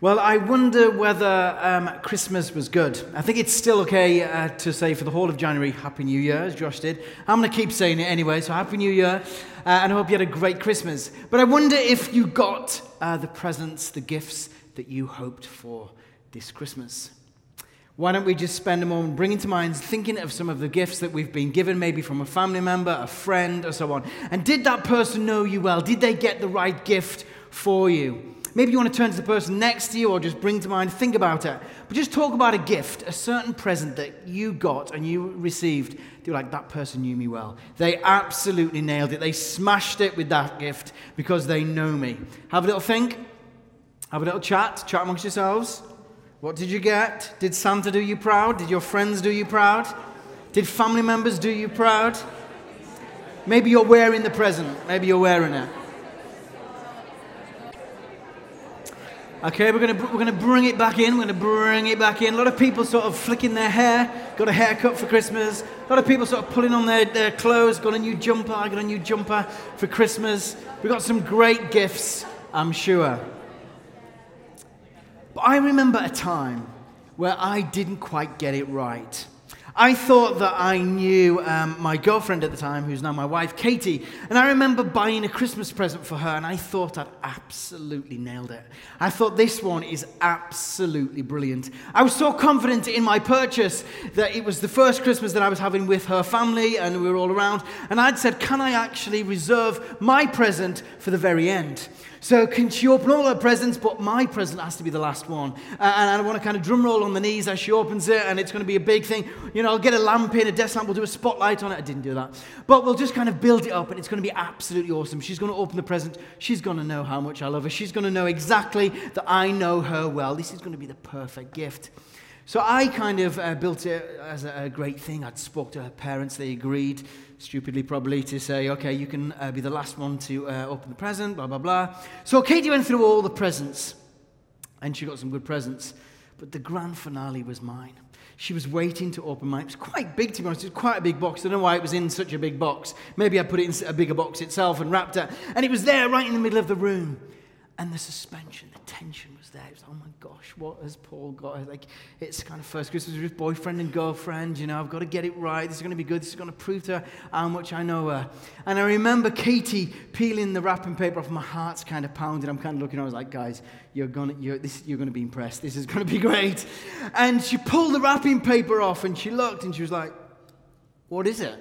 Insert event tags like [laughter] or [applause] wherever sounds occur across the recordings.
Well, I wonder whether um, Christmas was good. I think it's still okay uh, to say for the whole of January, Happy New Year, as Josh did. I'm going to keep saying it anyway, so Happy New Year, uh, and I hope you had a great Christmas. But I wonder if you got uh, the presents, the gifts that you hoped for this Christmas. Why don't we just spend a moment bringing to mind thinking of some of the gifts that we've been given, maybe from a family member, a friend, or so on. And did that person know you well? Did they get the right gift for you? Maybe you want to turn to the person next to you or just bring to mind, think about it. But just talk about a gift, a certain present that you got and you received. Do like, that person knew me well. They absolutely nailed it. They smashed it with that gift because they know me. Have a little think. Have a little chat. Chat amongst yourselves. What did you get? Did Santa do you proud? Did your friends do you proud? Did family members do you proud? Maybe you're wearing the present. Maybe you're wearing it. Okay, we're to, we're to bring it back in. We're to bring it back in. A lot of people sort of flicking their hair, got a haircut for Christmas. A lot of people sort of pulling on their, their clothes, got a new jumper. I got a new jumper for Christmas. We've got some great gifts, I'm sure. But I remember a time where I didn't quite get it right. I thought that I knew um, my girlfriend at the time, who's now my wife, Katie, and I remember buying a Christmas present for her, and I thought I'd absolutely nailed it. I thought this one is absolutely brilliant. I was so confident in my purchase that it was the first Christmas that I was having with her family, and we were all around, and I'd said, Can I actually reserve my present for the very end? So can she open all her presents, but my present has to be the last one. Uh, and I want to kind of drum roll on the knees as she opens it, and it's going to be a big thing. You know, I'll get a lamp in, a desk lamp, we'll do a spotlight on it. I didn't do that. But we'll just kind of build it up, and it's going to be absolutely awesome. She's going to open the present. She's going to know how much I love her. She's going to know exactly that I know her well. This is going to be the perfect gift. So I kind of uh, built it as a, a, great thing. I'd spoke to her parents. They agreed, stupidly probably, to say, okay, you can uh, be the last one to uh, open the present, blah, blah, blah. So Katie went through all the presents, and she got some good presents. But the grand finale was mine. She was waiting to open mine. It was quite big, to be honest. It was quite a big box. I don't know why it was in such a big box. Maybe I put it in a bigger box itself and wrapped it. And it was there right in the middle of the room. And the suspension, the tension was there. It was, oh my gosh, what has Paul got? Like, it's kind of first Christmas with his boyfriend and girlfriend. You know, I've got to get it right. This is going to be good. This is going to prove to her how much I know her. And I remember Katie peeling the wrapping paper off. My heart's kind of pounding. I'm kind of looking. I was like, guys, you're going to, you're, you're going to be impressed. This is going to be [laughs] great. And she pulled the wrapping paper off and she looked and she was like, what is it?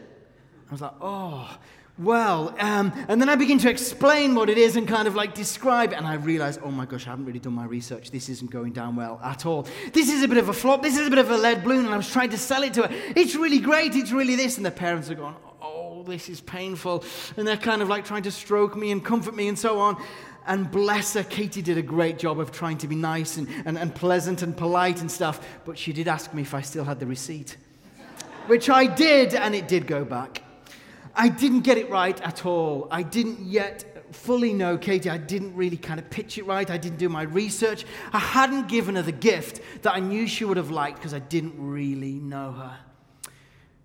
I was like, oh, well. Um, and then I begin to explain what it is and kind of like describe it. And I realize, oh my gosh, I haven't really done my research. This isn't going down well at all. This is a bit of a flop. This is a bit of a lead balloon. And I was trying to sell it to her. It's really great. It's really this. And the parents are going, oh, this is painful. And they're kind of like trying to stroke me and comfort me and so on. And bless her, Katie did a great job of trying to be nice and, and, and pleasant and polite and stuff. But she did ask me if I still had the receipt, which I did, and it did go back. I didn't get it right at all. I didn't yet fully know Katie. I didn't really kind of pitch it right. I didn't do my research. I hadn't given her the gift that I knew she would have liked because I didn't really know her.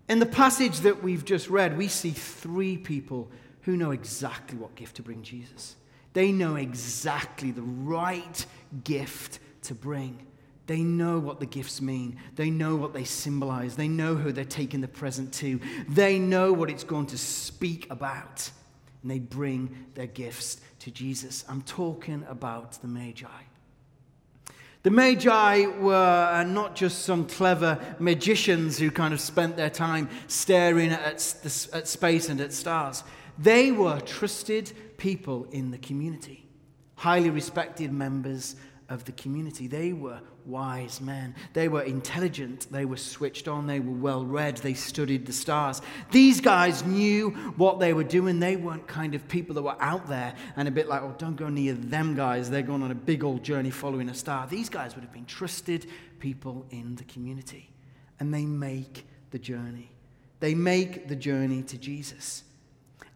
In the passage that we've just read, we see three people who know exactly what gift to bring Jesus. They know exactly the right gift to bring. They know what the gifts mean. They know what they symbolize. They know who they're taking the present to. They know what it's going to speak about. And they bring their gifts to Jesus. I'm talking about the Magi. The Magi were uh, not just some clever magicians who kind of spent their time staring at, at space and at stars. They were trusted people in the community, highly respected members of the community. They were wise men. They were intelligent, they were switched on, they were well read, they studied the stars. These guys knew what they were doing. They weren't kind of people that were out there and a bit like, oh, don't go near them guys. They're going on a big old journey following a star. These guys would have been trusted people in the community. And they make the journey. They make the journey to Jesus.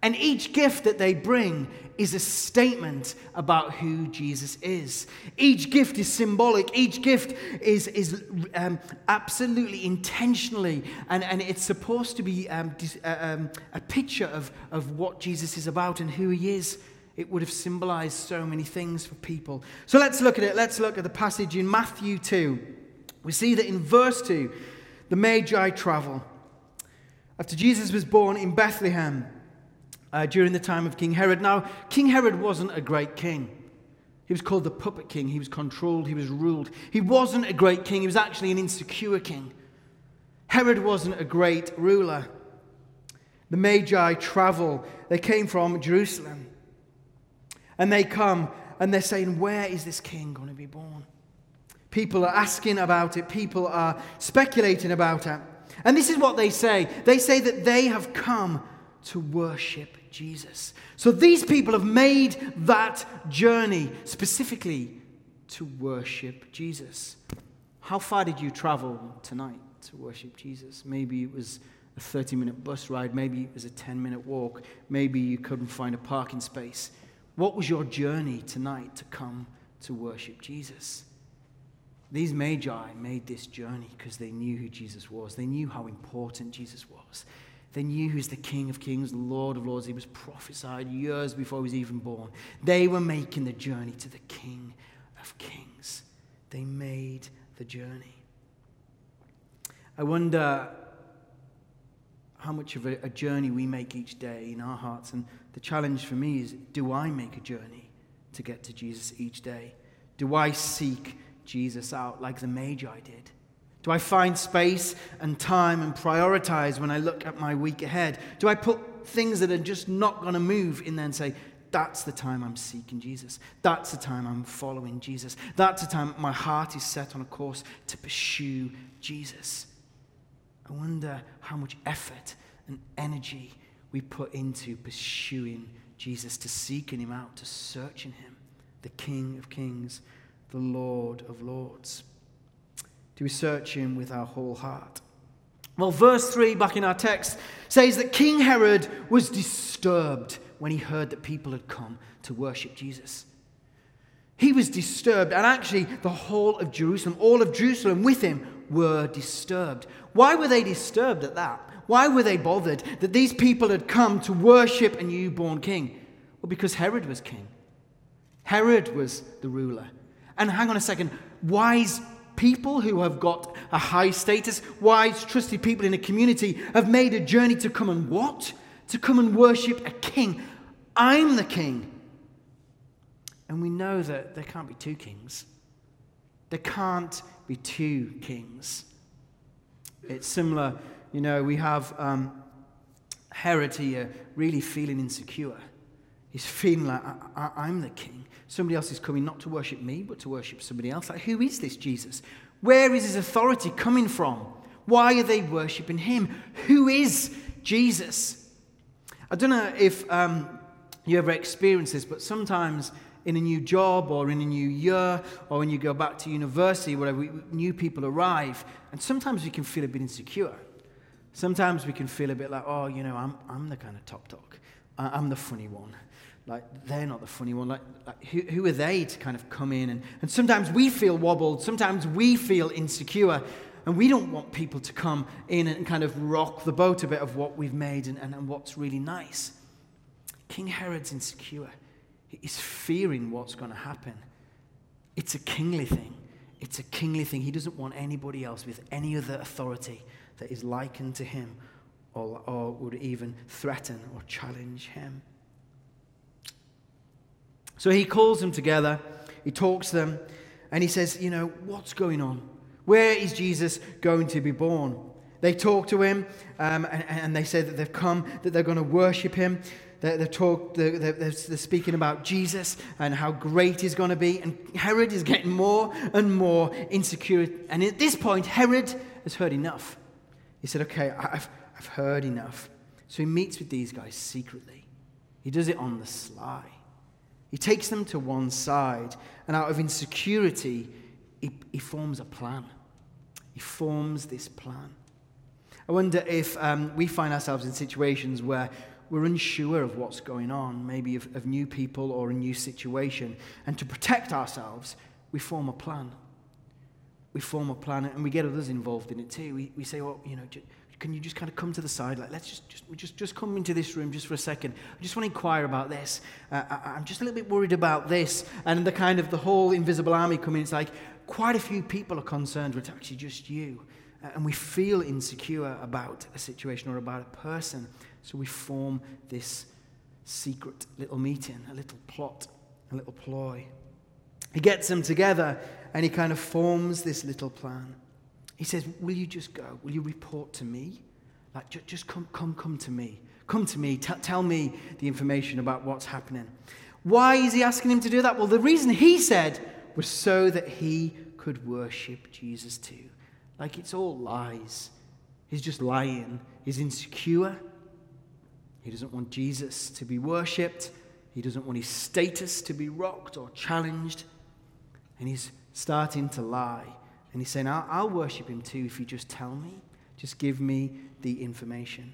And each gift that they bring is a statement about who Jesus is. Each gift is symbolic. Each gift is, is um, absolutely intentionally, and, and it's supposed to be um, uh, um, a picture of, of what Jesus is about and who he is. It would have symbolized so many things for people. So let's look at it. Let's look at the passage in Matthew 2. We see that in verse 2, the Magi travel. After Jesus was born in Bethlehem uh, during the time of King Herod. Now, King Herod wasn't a great king. He was called the puppet king. He was controlled. He was ruled. He wasn't a great king. He was actually an insecure king. Herod wasn't a great ruler. The Magi travel. They came from Jerusalem. And they come and they're saying, Where is this king going to be born? People are asking about it, people are speculating about it. And this is what they say they say that they have come to worship Jesus. So these people have made that journey specifically to worship Jesus. How far did you travel tonight to worship Jesus? Maybe it was a 30 minute bus ride, maybe it was a 10 minute walk, maybe you couldn't find a parking space. What was your journey tonight to come to worship Jesus? These magi made this journey because they knew who Jesus was. They knew how important Jesus was. They you, who's the King of Kings, Lord of Lords. He was prophesied years before he was even born. They were making the journey to the King of Kings. They made the journey. I wonder how much of a, a, journey we make each day in our hearts. And the challenge for me is do I make a journey to get to Jesus each day? Do I seek Jesus out like the Magi did? Do I find space and time and prioritize when I look at my week ahead? Do I put things that are just not going to move in there and say, that's the time I'm seeking Jesus. That's the time I'm following Jesus. That's the time my heart is set on a course to pursue Jesus. I wonder how much effort and energy we put into pursuing Jesus, to seeking him out, to searching him, the King of Kings, the Lord of Lords. Do we search him with our whole heart? Well, verse 3 back in our text says that King Herod was disturbed when he heard that people had come to worship Jesus. He was disturbed, and actually, the whole of Jerusalem, all of Jerusalem with him, were disturbed. Why were they disturbed at that? Why were they bothered that these people had come to worship a newborn king? Well, because Herod was king. Herod was the ruler. And hang on a second, wise people who have got a high status, wise, trusted people in a community have made a journey to come and what? To come and worship a king. I'm the king. And we know that there can't be two kings. There can't be two kings. It's similar, you know, we have um, Herod here really feeling insecure. He's feeling like, I, am the king. Somebody else is coming not to worship me, but to worship somebody else. Like, who is this Jesus? Where is his authority coming from? Why are they worshiping him? Who is Jesus? I don't know if um, you ever experience this, but sometimes in a new job or in a new year or when you go back to university, whatever, new people arrive, and sometimes we can feel a bit insecure. Sometimes we can feel a bit like, oh, you know, I'm, I'm the kind of top dog. I'm the funny one. Like, they're not the funny one. Like, like who, who are they to kind of come in? And, and sometimes we feel wobbled. Sometimes we feel insecure. And we don't want people to come in and kind of rock the boat a bit of what we've made and, and, and what's really nice. King Herod's insecure. He's fearing what's going to happen. It's a kingly thing. It's a kingly thing. He doesn't want anybody else with any other authority that is likened to him or, or would even threaten or challenge him. So he calls them together, he talks to them, and he says, You know, what's going on? Where is Jesus going to be born? They talk to him, um, and, and, they say that they've come, that they're going to worship him. They're, they're, talk, they're, they're, speaking about Jesus and how great he's going to be. And Herod is getting more and more insecure. And at this point, Herod has heard enough. He said, Okay, I've, I've heard enough. So he meets with these guys secretly. He does it on the sly. He takes them to one side, and out of insecurity, he, he forms a plan. He forms this plan. I wonder if um, we find ourselves in situations where we're unsure of what's going on, maybe of, of new people or a new situation. And to protect ourselves, we form a plan. We form a plan and we get others involved in it too. We, we say, well, you know, can you just kind of come to the side? Like, let's just, just, just, just come into this room just for a second. I just want to inquire about this. Uh, I, I'm just a little bit worried about this. And the kind of the whole invisible army coming, it's like quite a few people are concerned but it's actually just you. Uh, and we feel insecure about a situation or about a person. So we form this secret little meeting, a little plot, a little ploy. He gets them together and he kind of forms this little plan. He says, Will you just go? Will you report to me? Like, just, just come, come, come to me. Come to me. T- tell me the information about what's happening. Why is he asking him to do that? Well, the reason he said was so that he could worship Jesus too. Like, it's all lies. He's just lying. He's insecure. He doesn't want Jesus to be worshipped. He doesn't want his status to be rocked or challenged. And he's starting to lie. And he's saying, I'll, I'll worship him too if you just tell me. Just give me the information.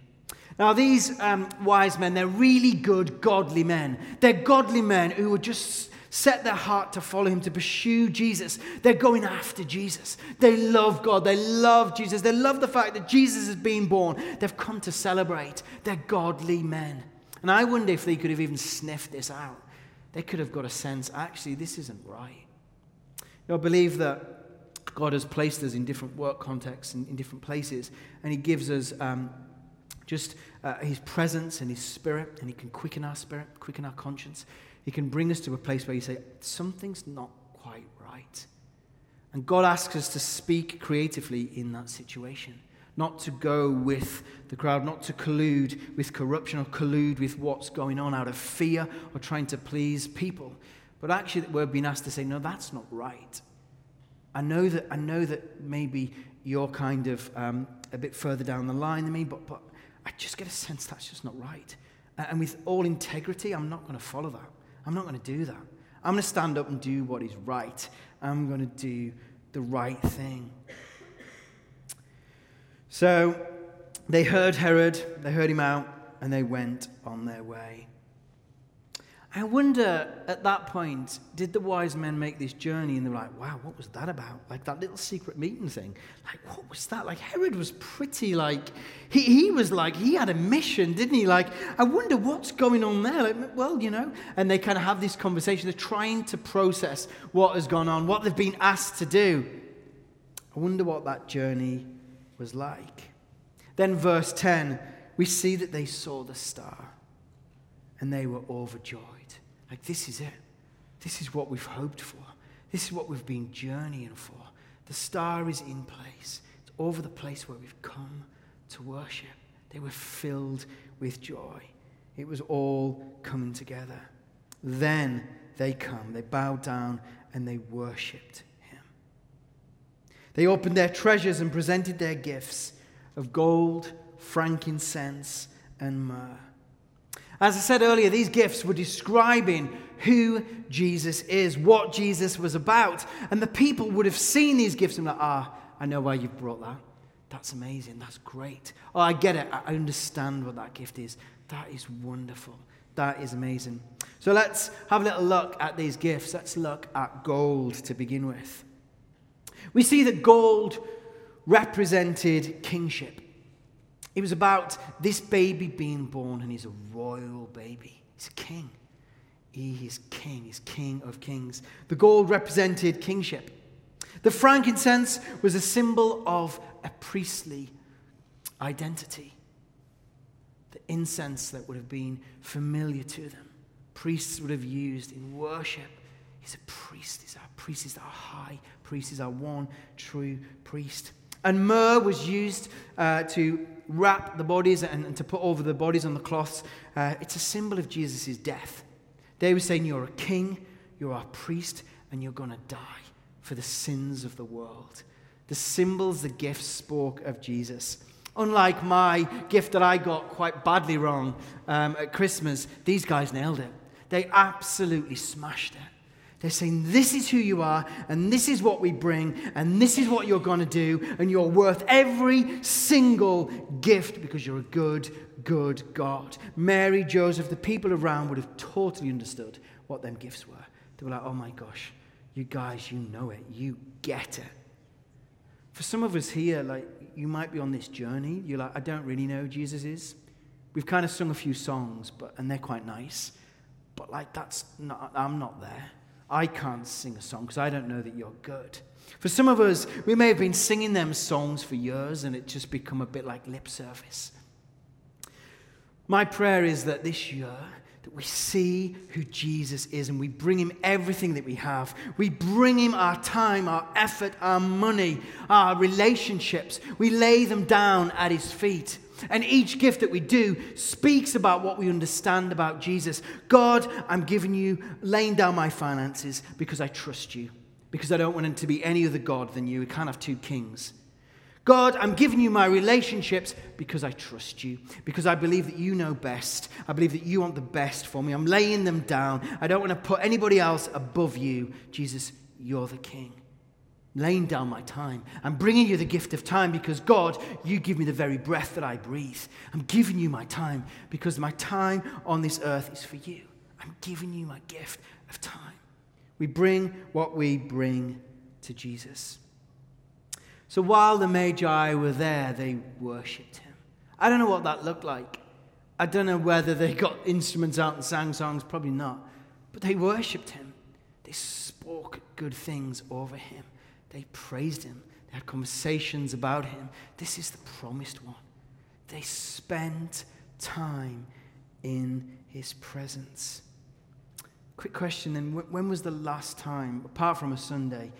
Now, these um, wise men, they're really good, godly men. They're godly men who would just set their heart to follow him, to pursue Jesus. They're going after Jesus. They love God. They love Jesus. They love the fact that Jesus is being born. They've come to celebrate. They're godly men. And I wonder if they could have even sniffed this out. They could have got a sense actually, this isn't right. You know, I believe that God has placed us in different work contexts and in different places, and He gives us um, just uh, His presence and His Spirit, and He can quicken our spirit, quicken our conscience. He can bring us to a place where you say, something's not quite right. And God asks us to speak creatively in that situation, not to go with the crowd, not to collude with corruption or collude with what's going on out of fear or trying to please people. But actually, we're being asked to say, no, that's not right. I know that, I know that maybe you're kind of um, a bit further down the line than me, but, but I just get a sense that's just not right. And with all integrity, I'm not going to follow that. I'm not going to do that. I'm going to stand up and do what is right. I'm going to do the right thing. So they heard Herod, they heard him out, and they went on their way. I wonder at that point, did the wise men make this journey and they're like, wow, what was that about? Like that little secret meeting thing. Like, what was that? Like, Herod was pretty, like, he, he was like, he had a mission, didn't he? Like, I wonder what's going on there. Like, well, you know, and they kind of have this conversation. They're trying to process what has gone on, what they've been asked to do. I wonder what that journey was like. Then, verse 10, we see that they saw the star and they were overjoyed. Like, this is it. This is what we've hoped for. This is what we've been journeying for. The star is in place, it's over the place where we've come to worship. They were filled with joy. It was all coming together. Then they come, they bowed down, and they worshipped him. They opened their treasures and presented their gifts of gold, frankincense, and myrrh. As I said earlier, these gifts were describing who Jesus is, what Jesus was about. And the people would have seen these gifts and like, ah, I know why you've brought that. That's amazing. That's great. Oh, I get it. I understand what that gift is. That is wonderful. That is amazing. So let's have a little look at these gifts. Let's look at gold to begin with. We see that gold represented kingship. It was about this baby being born, and he's a royal baby. He's a king. He is king. He's king of kings. The gold represented kingship. The frankincense was a symbol of a priestly identity. The incense that would have been familiar to them. Priests would have used in worship. He's a priest. He's our priest. He's our high priest. He's our one true priest. And myrrh was used uh, to wrap the bodies and, and, to put over the bodies on the cloths. Uh, it's a symbol of Jesus' death. They were saying, You're a king, you're a priest, and you're going to die for the sins of the world. The symbols, the gifts spoke of Jesus. Unlike my gift that I got quite badly wrong um, at Christmas, these guys nailed it. They absolutely smashed it. They're saying, This is who you are, and this is what we bring, and this is what you're going to do, and you're worth every single gift because you're a good, good God. Mary, Joseph, the people around would have totally understood what them gifts were. They were like, Oh my gosh, you guys, you know it, you get it. For some of us here, like you might be on this journey, you're like, I don't really know who Jesus is. We've kind of sung a few songs, but and they're quite nice. But like that's not I'm not there. I can't sing a song because I don't know that you're good. For some of us, we may have been singing them songs for years and it just become a bit like lip service. My prayer is that this year that we see who Jesus is and we bring him everything that we have. We bring him our time, our effort, our money, our relationships. We lay them down at his feet. And each gift that we do speaks about what we understand about Jesus. God, I'm giving you, laying down my finances because I trust you, because I don't want him to be any other God than you. We can't have two kings. God, I'm giving you my relationships because I trust you, because I believe that you know best. I believe that you want the best for me. I'm laying them down. I don't want to put anybody else above you. Jesus, you're the king. Laying down my time. I'm bringing you the gift of time because, God, you give me the very breath that I breathe. I'm giving you my time because my time on this earth is for you. I'm giving you my gift of time. We bring what we bring to Jesus. So while the Magi were there, they worshipped him. I don't know what that looked like. I don't know whether they got instruments out and sang songs, probably not. But they worshipped him. They spoke good things over him. They praised him. They had conversations about him. This is the promised one. They spent time in his presence. Quick question then when was the last time, apart from a Sunday,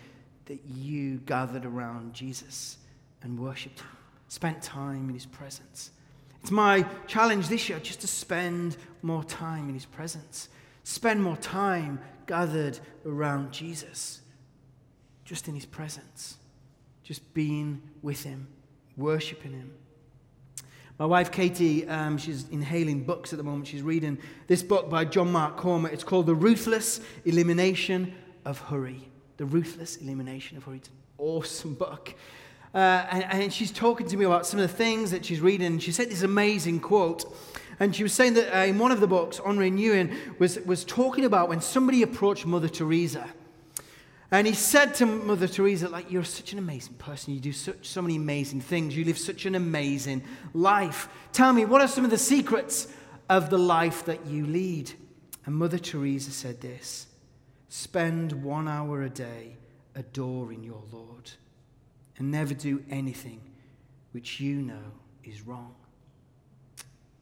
that you gathered around Jesus and worshiped him, spent time in his presence. It's my challenge this year just to spend more time in his presence, spend more time gathered around Jesus, just in his presence, just being with him, worshiping him. My wife Katie, um, she's inhaling books at the moment. She's reading this book by John Mark Comer. It's called The Ruthless Elimination of Hurry. The Ruthless Elimination of Hurry. It's an awesome book. Uh, and, and, she's talking to me about some of the things that she's reading. She said this amazing quote. And she was saying that uh, in one of the books, Henri Nouwen was, was talking about when somebody approached Mother Teresa. And he said to Mother Teresa, like, you're such an amazing person. You do such, so many amazing things. You live such an amazing life. Tell me, what are some of the secrets of the life that you lead? And Mother Teresa said this Spend one hour a day adoring your Lord and never do anything which you know is wrong.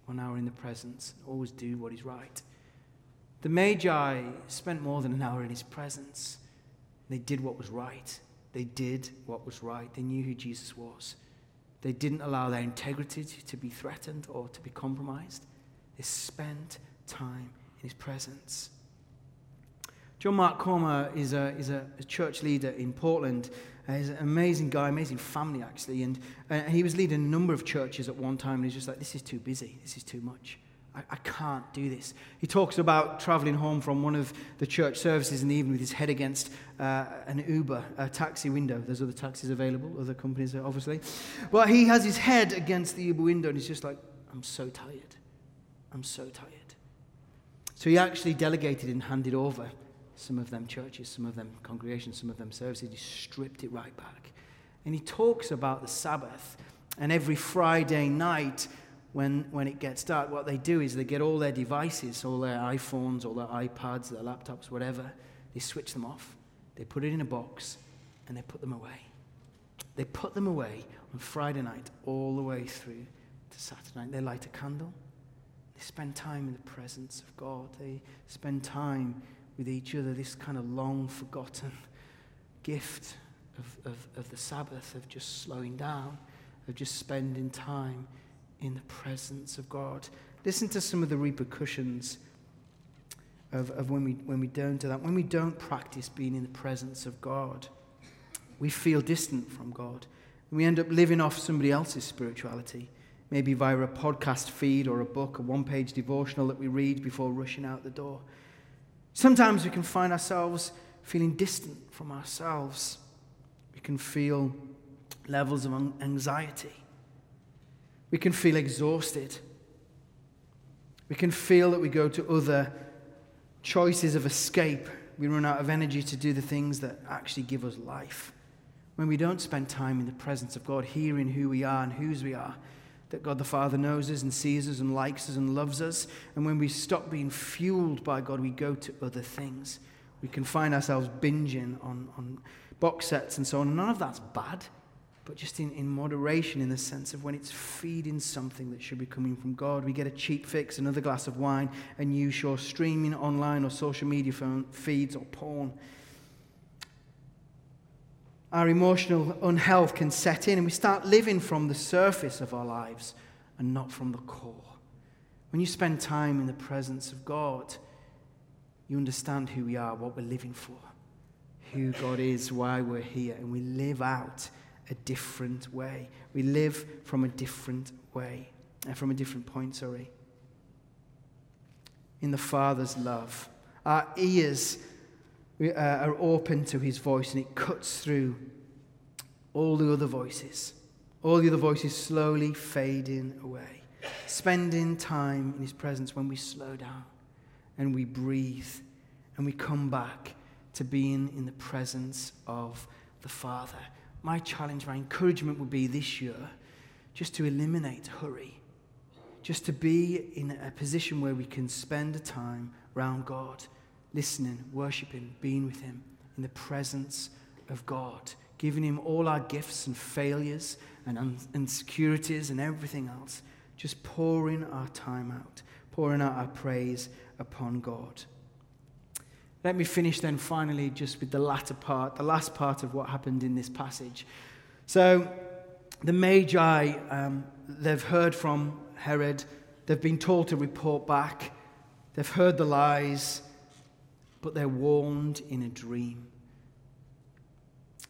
One hour in the presence, always do what is right. The Magi spent more than an hour in his presence. They did what was right. They did what was right. They knew who Jesus was. They didn't allow their integrity to be threatened or to be compromised. They spent time in his presence. John Mark Comer is a, is a, church leader in Portland. Uh, he's an amazing guy, amazing family, actually. And, uh, he was leading a number of churches at one time, and he's just like, this is too busy. This is too much. I, I can't do this. He talks about traveling home from one of the church services in the evening with his head against uh, an Uber, a taxi window. There's other taxis available, other companies, obviously. But he has his head against the Uber window, and he's just like, I'm so tired. I'm so tired. So he actually delegated and handed over some of them churches, some of them congregations, some of them services. He stripped it right back. And he talks about the Sabbath. And every Friday night, when, when it gets dark, what they do is they get all their devices, all their iPhones, all their iPads, their laptops, whatever, they switch them off. They put it in a box and they put them away. They put them away on Friday night all the way through to Saturday night. They light a candle. They spend time in the presence of God. They spend time with each other, this kind of long forgotten [laughs] gift of, of, of the Sabbath, of just slowing down, of just spending time in the presence of God. Listen to some of the repercussions of, of when, we, when we don't do that. When we don't practice being in the presence of God, we feel distant from God. We end up living off somebody else's spirituality, maybe via a podcast feed or a book, a one page devotional that we read before rushing out the door. Sometimes we can find ourselves feeling distant from ourselves. We can feel levels of anxiety. We can feel exhausted. We can feel that we go to other choices of escape. We run out of energy to do the things that actually give us life. when we don't spend time in the presence of God, hearing who we are and whose we are, that God the Father knows us and sees us and likes us and loves us. And when we stop being fueled by God, we go to other things. We can find ourselves binging on, on box sets and so on. None of that's bad, but just in, in moderation in the sense of when it's feeding something that should be coming from God. We get a cheap fix, another glass of wine, a new show, streaming online or social media feeds or porn our emotional unhealth can set in and we start living from the surface of our lives and not from the core. When you spend time in the presence of God, you understand who we are, what we're living for, who God is, why we're here, and we live out a different way. We live from a different way, uh, from a different point, sorry. In the Father's love. Our ears uh, are open to his voice and it cuts through all the other voices. All the other voices slowly fading away. Spending time in his presence when we slow down and we breathe and we come back to being in the presence of the Father. My challenge, my encouragement would be this year just to eliminate hurry, just to be in a position where we can spend time around God listening, worshiping, being with Him in the presence of God, giving Him all our gifts and failures and insecurities and everything else, just pouring our time out, pouring out our praise upon God. Let me finish then finally just with the latter part, the last part of what happened in this passage. So, the Magi, um, they've heard from Herod, they've been told to report back, they've heard the lies, but they're warned in a dream.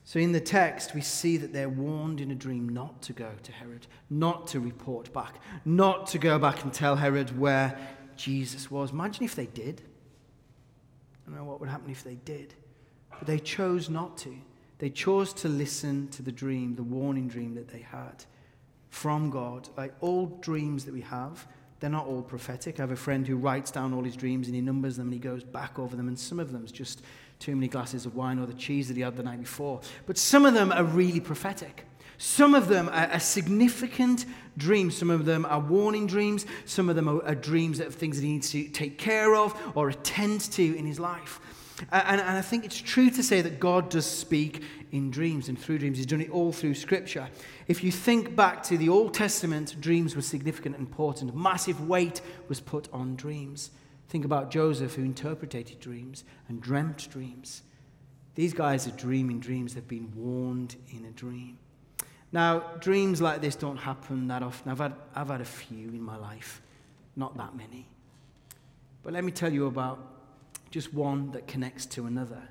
So in the text, we see that they're warned in a dream not to go to Herod, not to report back, not to go back and tell Herod where Jesus was. Imagine if they did. Don't know what would happen if they did. But they chose not to. They chose to listen to the dream, the warning dream that they had from God. Like all dreams that we have, they're not all prophetic. I have a friend who writes down all his dreams and he numbers them and he goes back over them, and some of them's just too many glasses of wine or the cheese that he had the night before. But some of them are really prophetic. Some of them are, significant dreams. Some of them are warning dreams. Some of them are, are dreams of things that he needs to take care of or attend to in his life. And, and, I think it's true to say that God does speak in dreams and through dreams. He's done it all through Scripture. If you think back to the Old Testament, dreams were significant and important. Massive weight was put on dreams. Think about Joseph, who interpreted dreams and dreamt dreams. These guys are dreaming dreams. They've been warned in a dream. Now, dreams like this don't happen that often. I've had, I've had a few in my life, not that many. But let me tell you about just one that connects to another.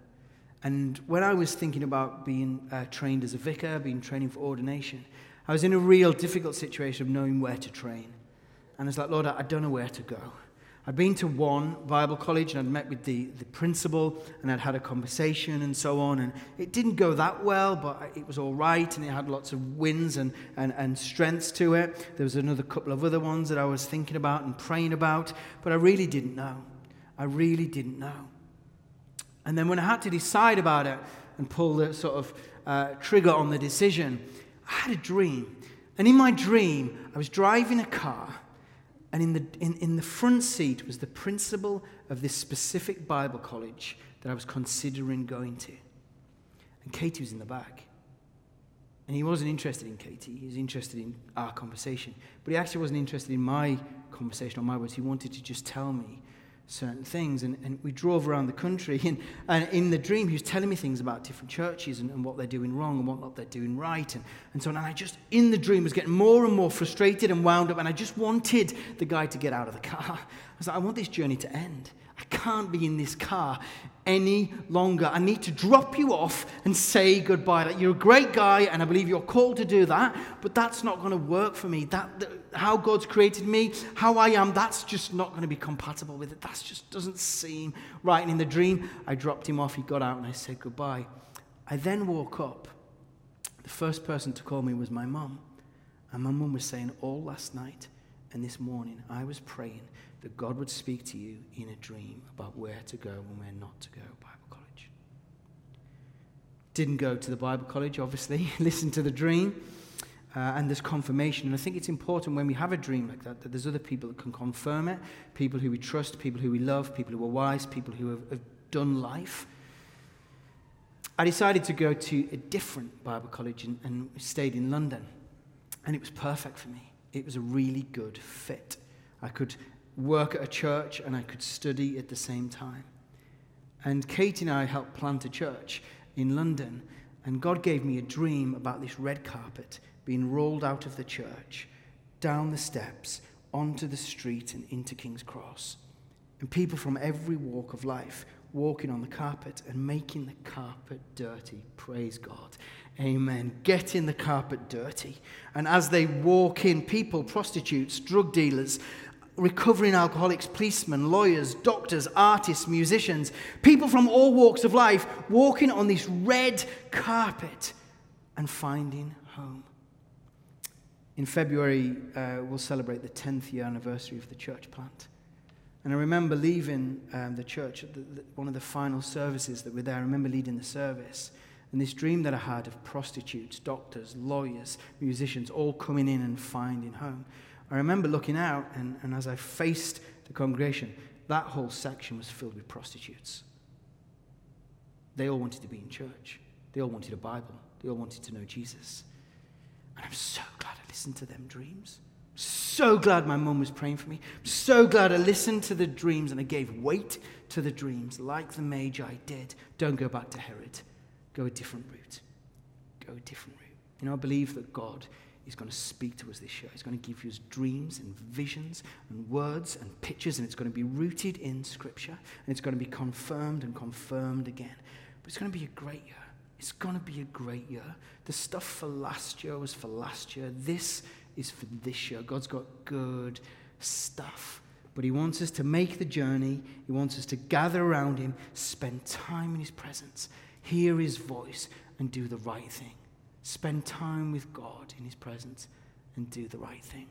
And when I was thinking about being uh, trained as a vicar, being training for ordination, I was in a real difficult situation of knowing where to train. And I was like, Lord, I don't know where to go. I'd been to one Bible college and I'd met with the, the principal and I'd had a conversation and so on. And it didn't go that well, but it was all right and it had lots of wins and, and, and strengths to it. There was another couple of other ones that I was thinking about and praying about, but I really didn't know. I really didn't know. And then when I had to decide about it and pull the sort of uh, trigger on the decision, I had a dream. And in my dream, I was driving a car, and in the, in, in the front seat was the principal of this specific Bible college that I was considering going to. And Katie was in the back. And he wasn't interested in Katie, he was interested in our conversation. But he actually wasn't interested in my conversation or my words. He wanted to just tell me certain things. And, and we drove around the country. [laughs] And, and in the dream, he was telling me things about different churches and, and what they're doing wrong and what not they're doing right. And, and so on. And I just, in the dream, was getting more and more frustrated and wound up. And I just wanted the guy to get out of the car. [laughs] I was like, I want this journey to end. I can't be in this car any longer. I need to drop you off and say goodbye. Like, you're a great guy, and I believe you're called to do that, but that's not going to work for me. That, that, how God's created me, how I am, that's just not going to be compatible with it. That just doesn't seem right. And in the dream, I dropped him off. He got out, and I said goodbye. I then woke up. The first person to call me was my mum. And my mum was saying all last night and this morning, I was praying that God would speak to you in a dream about where to go and where not to go, Bible college. Didn't go to the Bible college, obviously. [laughs] Listened to the dream. Uh, and there's confirmation. And I think it's important when we have a dream like that that there's other people that can confirm it people who we trust, people who we love, people who are wise, people who have, have done life. I decided to go to a different Bible college and, and stayed in London. And it was perfect for me. It was a really good fit. I could work at a church and I could study at the same time. And Kate and I helped plant a church in London. And God gave me a dream about this red carpet being rolled out of the church, down the steps, onto the street, and into King's Cross. And people from every walk of life walking on the carpet and making the carpet dirty. Praise God. Amen. Getting the carpet dirty. And as they walk in, people, prostitutes, drug dealers, recovering alcoholics, policemen, lawyers, doctors, artists, musicians, people from all walks of life walking on this red carpet and finding home. In February, uh, we'll celebrate the 10th year anniversary of the church plant. And I remember leaving um, the church at the, the, one of the final services that were there. I remember leading the service. And this dream that I had of prostitutes, doctors, lawyers, musicians, all coming in and finding home. I remember looking out, and, and as I faced the congregation, that whole section was filled with prostitutes. They all wanted to be in church, they all wanted a Bible, they all wanted to know Jesus. And I'm so glad I listened to them dreams. So glad my mum was praying for me. So glad I listened to the dreams and I gave weight to the dreams like the Magi did. Don't go back to Herod. Go a different route. Go a different route. You know, I believe that God is going to speak to us this year. He's going to give us dreams and visions and words and pictures, and it's going to be rooted in Scripture, and it's going to be confirmed and confirmed again. But it's going to be a great year. It's going to be a great year. The stuff for last year was for last year. This is for this year. God's got good stuff. But He wants us to make the journey. He wants us to gather around Him, spend time in His presence, hear His voice, and do the right thing. Spend time with God in His presence and do the right thing.